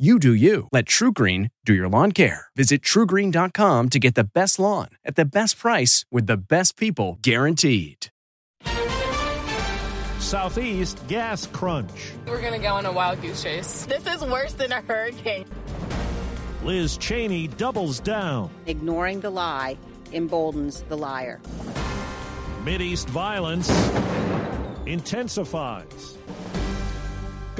You do you. Let TruGreen do your lawn care. Visit trugreen.com to get the best lawn at the best price with the best people guaranteed. Southeast gas crunch. We're going to go on a wild goose chase. This is worse than a hurricane. Liz Cheney doubles down. Ignoring the lie emboldens the liar. Mideast violence intensifies.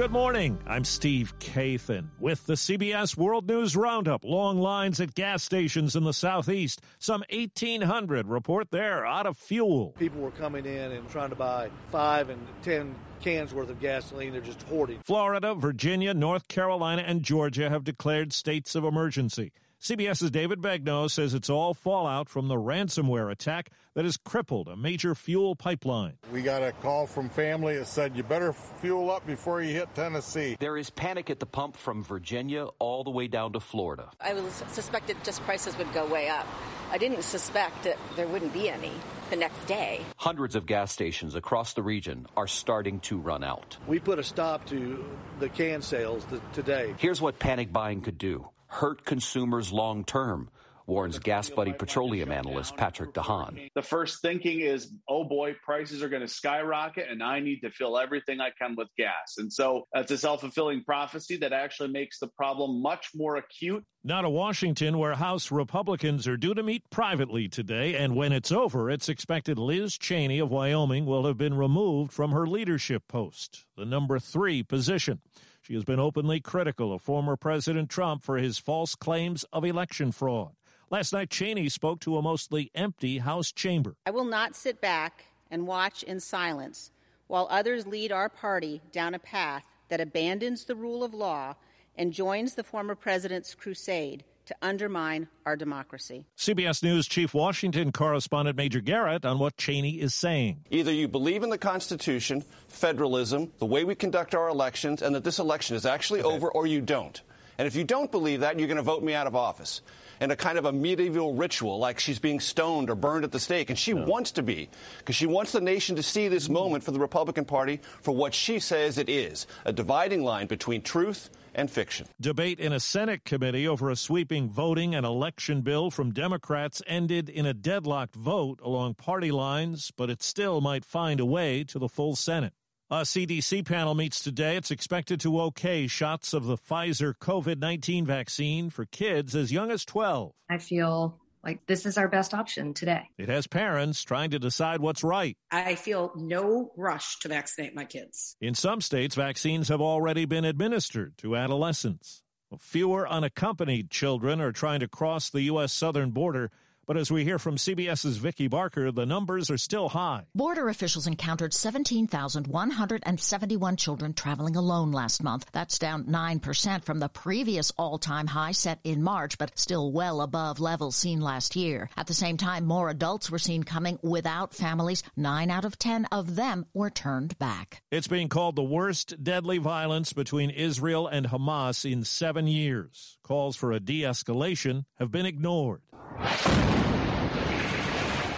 Good morning. I'm Steve Kathan with the CBS World News Roundup. Long lines at gas stations in the southeast. Some 1,800 report they're out of fuel. People were coming in and trying to buy five and ten cans worth of gasoline. They're just hoarding. Florida, Virginia, North Carolina, and Georgia have declared states of emergency. CBS's David Begnaud says it's all fallout from the ransomware attack that has crippled a major fuel pipeline. We got a call from family that said you better fuel up before you hit Tennessee. There is panic at the pump from Virginia all the way down to Florida. I was suspected just prices would go way up. I didn't suspect that there wouldn't be any the next day. Hundreds of gas stations across the region are starting to run out. We put a stop to the can sales today. Here's what panic buying could do hurt consumers long term, warns GasBuddy petroleum analyst Patrick DeHaan. The first thinking is, oh boy, prices are going to skyrocket and I need to fill everything I can with gas. And so that's a self fulfilling prophecy that actually makes the problem much more acute. Now to Washington, where House Republicans are due to meet privately today. And when it's over, it's expected Liz Cheney of Wyoming will have been removed from her leadership post, the number three position. She has been openly critical of former President Trump for his false claims of election fraud. Last night, Cheney spoke to a mostly empty House chamber. I will not sit back and watch in silence while others lead our party down a path that abandons the rule of law and joins the former president's crusade to undermine our democracy. CBS News Chief Washington correspondent Major Garrett on what Cheney is saying. Either you believe in the Constitution, federalism, the way we conduct our elections, and that this election is actually okay. over, or you don't. And if you don't believe that, you're going to vote me out of office in a kind of a medieval ritual, like she's being stoned or burned at the stake. And she wants to be, because she wants the nation to see this moment for the Republican Party for what she says it is a dividing line between truth and fiction. Debate in a Senate committee over a sweeping voting and election bill from Democrats ended in a deadlocked vote along party lines, but it still might find a way to the full Senate. Uh, A CDC panel meets today. It's expected to okay shots of the Pfizer COVID 19 vaccine for kids as young as 12. I feel like this is our best option today. It has parents trying to decide what's right. I feel no rush to vaccinate my kids. In some states, vaccines have already been administered to adolescents. Fewer unaccompanied children are trying to cross the U.S. southern border but as we hear from CBS's Vicki Barker, the numbers are still high. Border officials encountered 17,171 children traveling alone last month. That's down 9% from the previous all-time high set in March, but still well above levels seen last year. At the same time, more adults were seen coming without families. Nine out of 10 of them were turned back. It's being called the worst deadly violence between Israel and Hamas in seven years. Calls for a de-escalation have been ignored.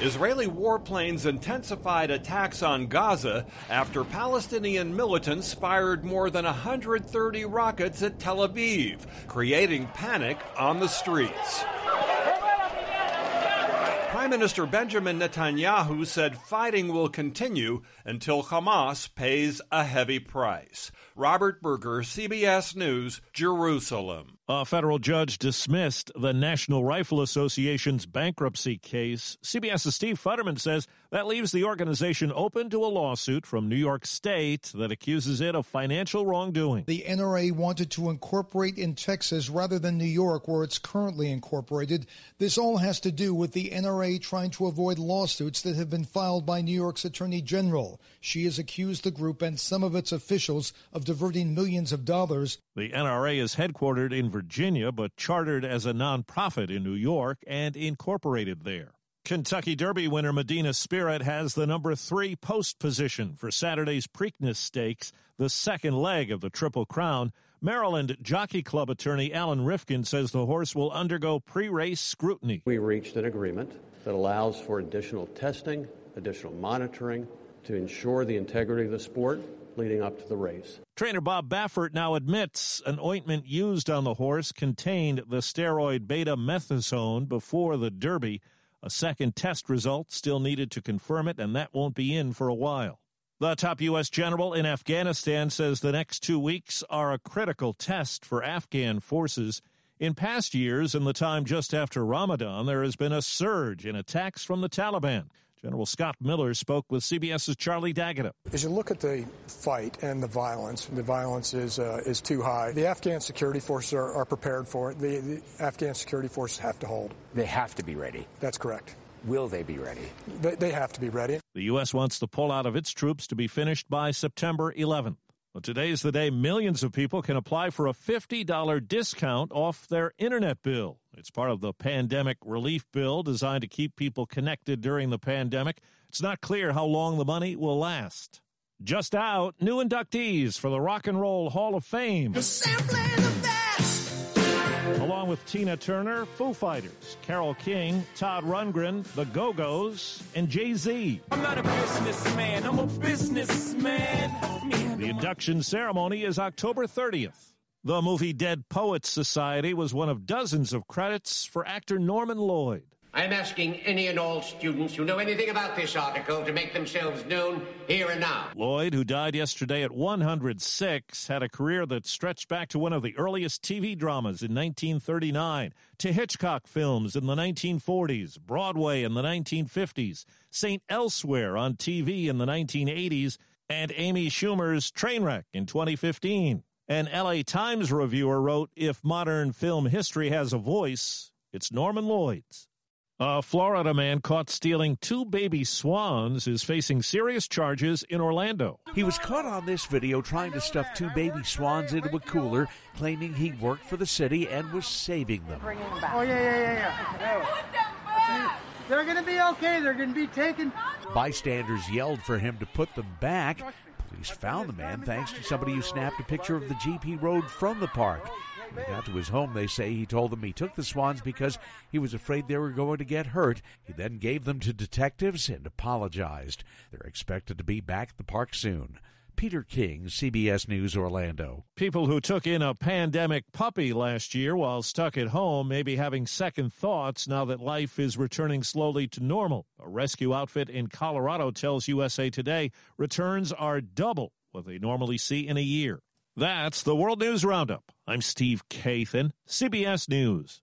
Israeli warplanes intensified attacks on Gaza after Palestinian militants fired more than 130 rockets at Tel Aviv, creating panic on the streets. Prime Minister Benjamin Netanyahu said fighting will continue until Hamas pays a heavy price. Robert Berger, CBS News, Jerusalem. A federal judge dismissed the National Rifle Association's bankruptcy case. CBS's Steve Futterman says that leaves the organization open to a lawsuit from New York State that accuses it of financial wrongdoing. The NRA wanted to incorporate in Texas rather than New York, where it's currently incorporated. This all has to do with the NRA trying to avoid lawsuits that have been filed by New York's Attorney General. She has accused the group and some of its officials of diverting millions of dollars. The NRA is headquartered in Virginia, but chartered as a nonprofit in New York and incorporated there. Kentucky Derby winner Medina Spirit has the number three post position for Saturday's Preakness Stakes, the second leg of the Triple Crown. Maryland Jockey Club attorney Alan Rifkin says the horse will undergo pre race scrutiny. We reached an agreement that allows for additional testing, additional monitoring to ensure the integrity of the sport leading up to the race. Trainer Bob Baffert now admits an ointment used on the horse contained the steroid betamethasone before the Derby. A second test result still needed to confirm it, and that won't be in for a while. The top U.S. general in Afghanistan says the next two weeks are a critical test for Afghan forces. In past years, in the time just after Ramadan, there has been a surge in attacks from the Taliban. General Scott Miller spoke with CBS's Charlie D'Agata. As you look at the fight and the violence, the violence is uh, is too high. The Afghan security forces are, are prepared for it. The, the, Afghan security forces have to hold. They have to be ready. That's correct. Will they be ready? They, they have to be ready. The U.S. wants the pullout of its troops to be finished by September 11th. Well, is the day millions of people can apply for a $50 discount off their internet bill. It's part of the pandemic relief bill designed to keep people connected during the pandemic. It's not clear how long the money will last. Just out, new inductees for the Rock and Roll Hall of Fame. Along with Tina Turner, Foo Fighters, Carole King, Todd Rundgren, The Go Go's, and Jay Z. I'm not a businessman, I'm a businessman. The induction ceremony is October 30th. The movie Dead Poets Society was one of dozens of credits for actor Norman Lloyd. I'm asking any and all students who know anything about this article to make themselves known here and now. Lloyd, who died yesterday at 106, had a career that stretched back to one of the earliest TV dramas in 1939, to Hitchcock films in the 1940s, Broadway in the 1950s, St. Elsewhere on TV in the 1980s, and Amy Schumer's Trainwreck in 2015. An LA Times reviewer wrote If modern film history has a voice, it's Norman Lloyd's. A Florida man caught stealing two baby swans is facing serious charges in Orlando. He was caught on this video trying to stuff two baby swans into a cooler, claiming he worked for the city and was saving them. them back. Oh, yeah, yeah, yeah, yeah. They're going to be okay. They're going to be taken. Bystanders yelled for him to put them back. Police found the man thanks to somebody who snapped a picture of the GP road from the park. When they got to his home, they say he told them he took the swans because he was afraid they were going to get hurt. He then gave them to detectives and apologized. They're expected to be back at the park soon. Peter King, CBS News Orlando. People who took in a pandemic puppy last year while stuck at home may be having second thoughts now that life is returning slowly to normal. A rescue outfit in Colorado tells USA Today returns are double what they normally see in a year. That's the World News Roundup. I'm Steve Kathan, CBS News.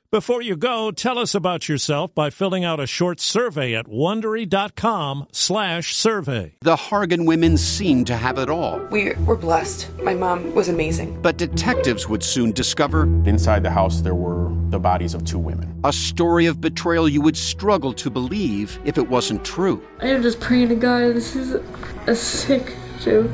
Before you go, tell us about yourself by filling out a short survey at wondery.com slash survey. The Hargan women seemed to have it all. We were blessed. My mom was amazing. But detectives would soon discover inside the house there were the bodies of two women. A story of betrayal you would struggle to believe if it wasn't true. I am just praying to God this is a sick joke.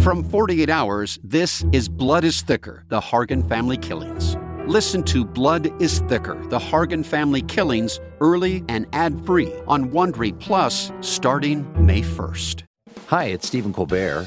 From 48 Hours, this is Blood is Thicker The Hargan Family Killings. Listen to Blood is Thicker The Hargan Family Killings early and ad free on Wondery Plus starting May 1st. Hi, it's Stephen Colbert.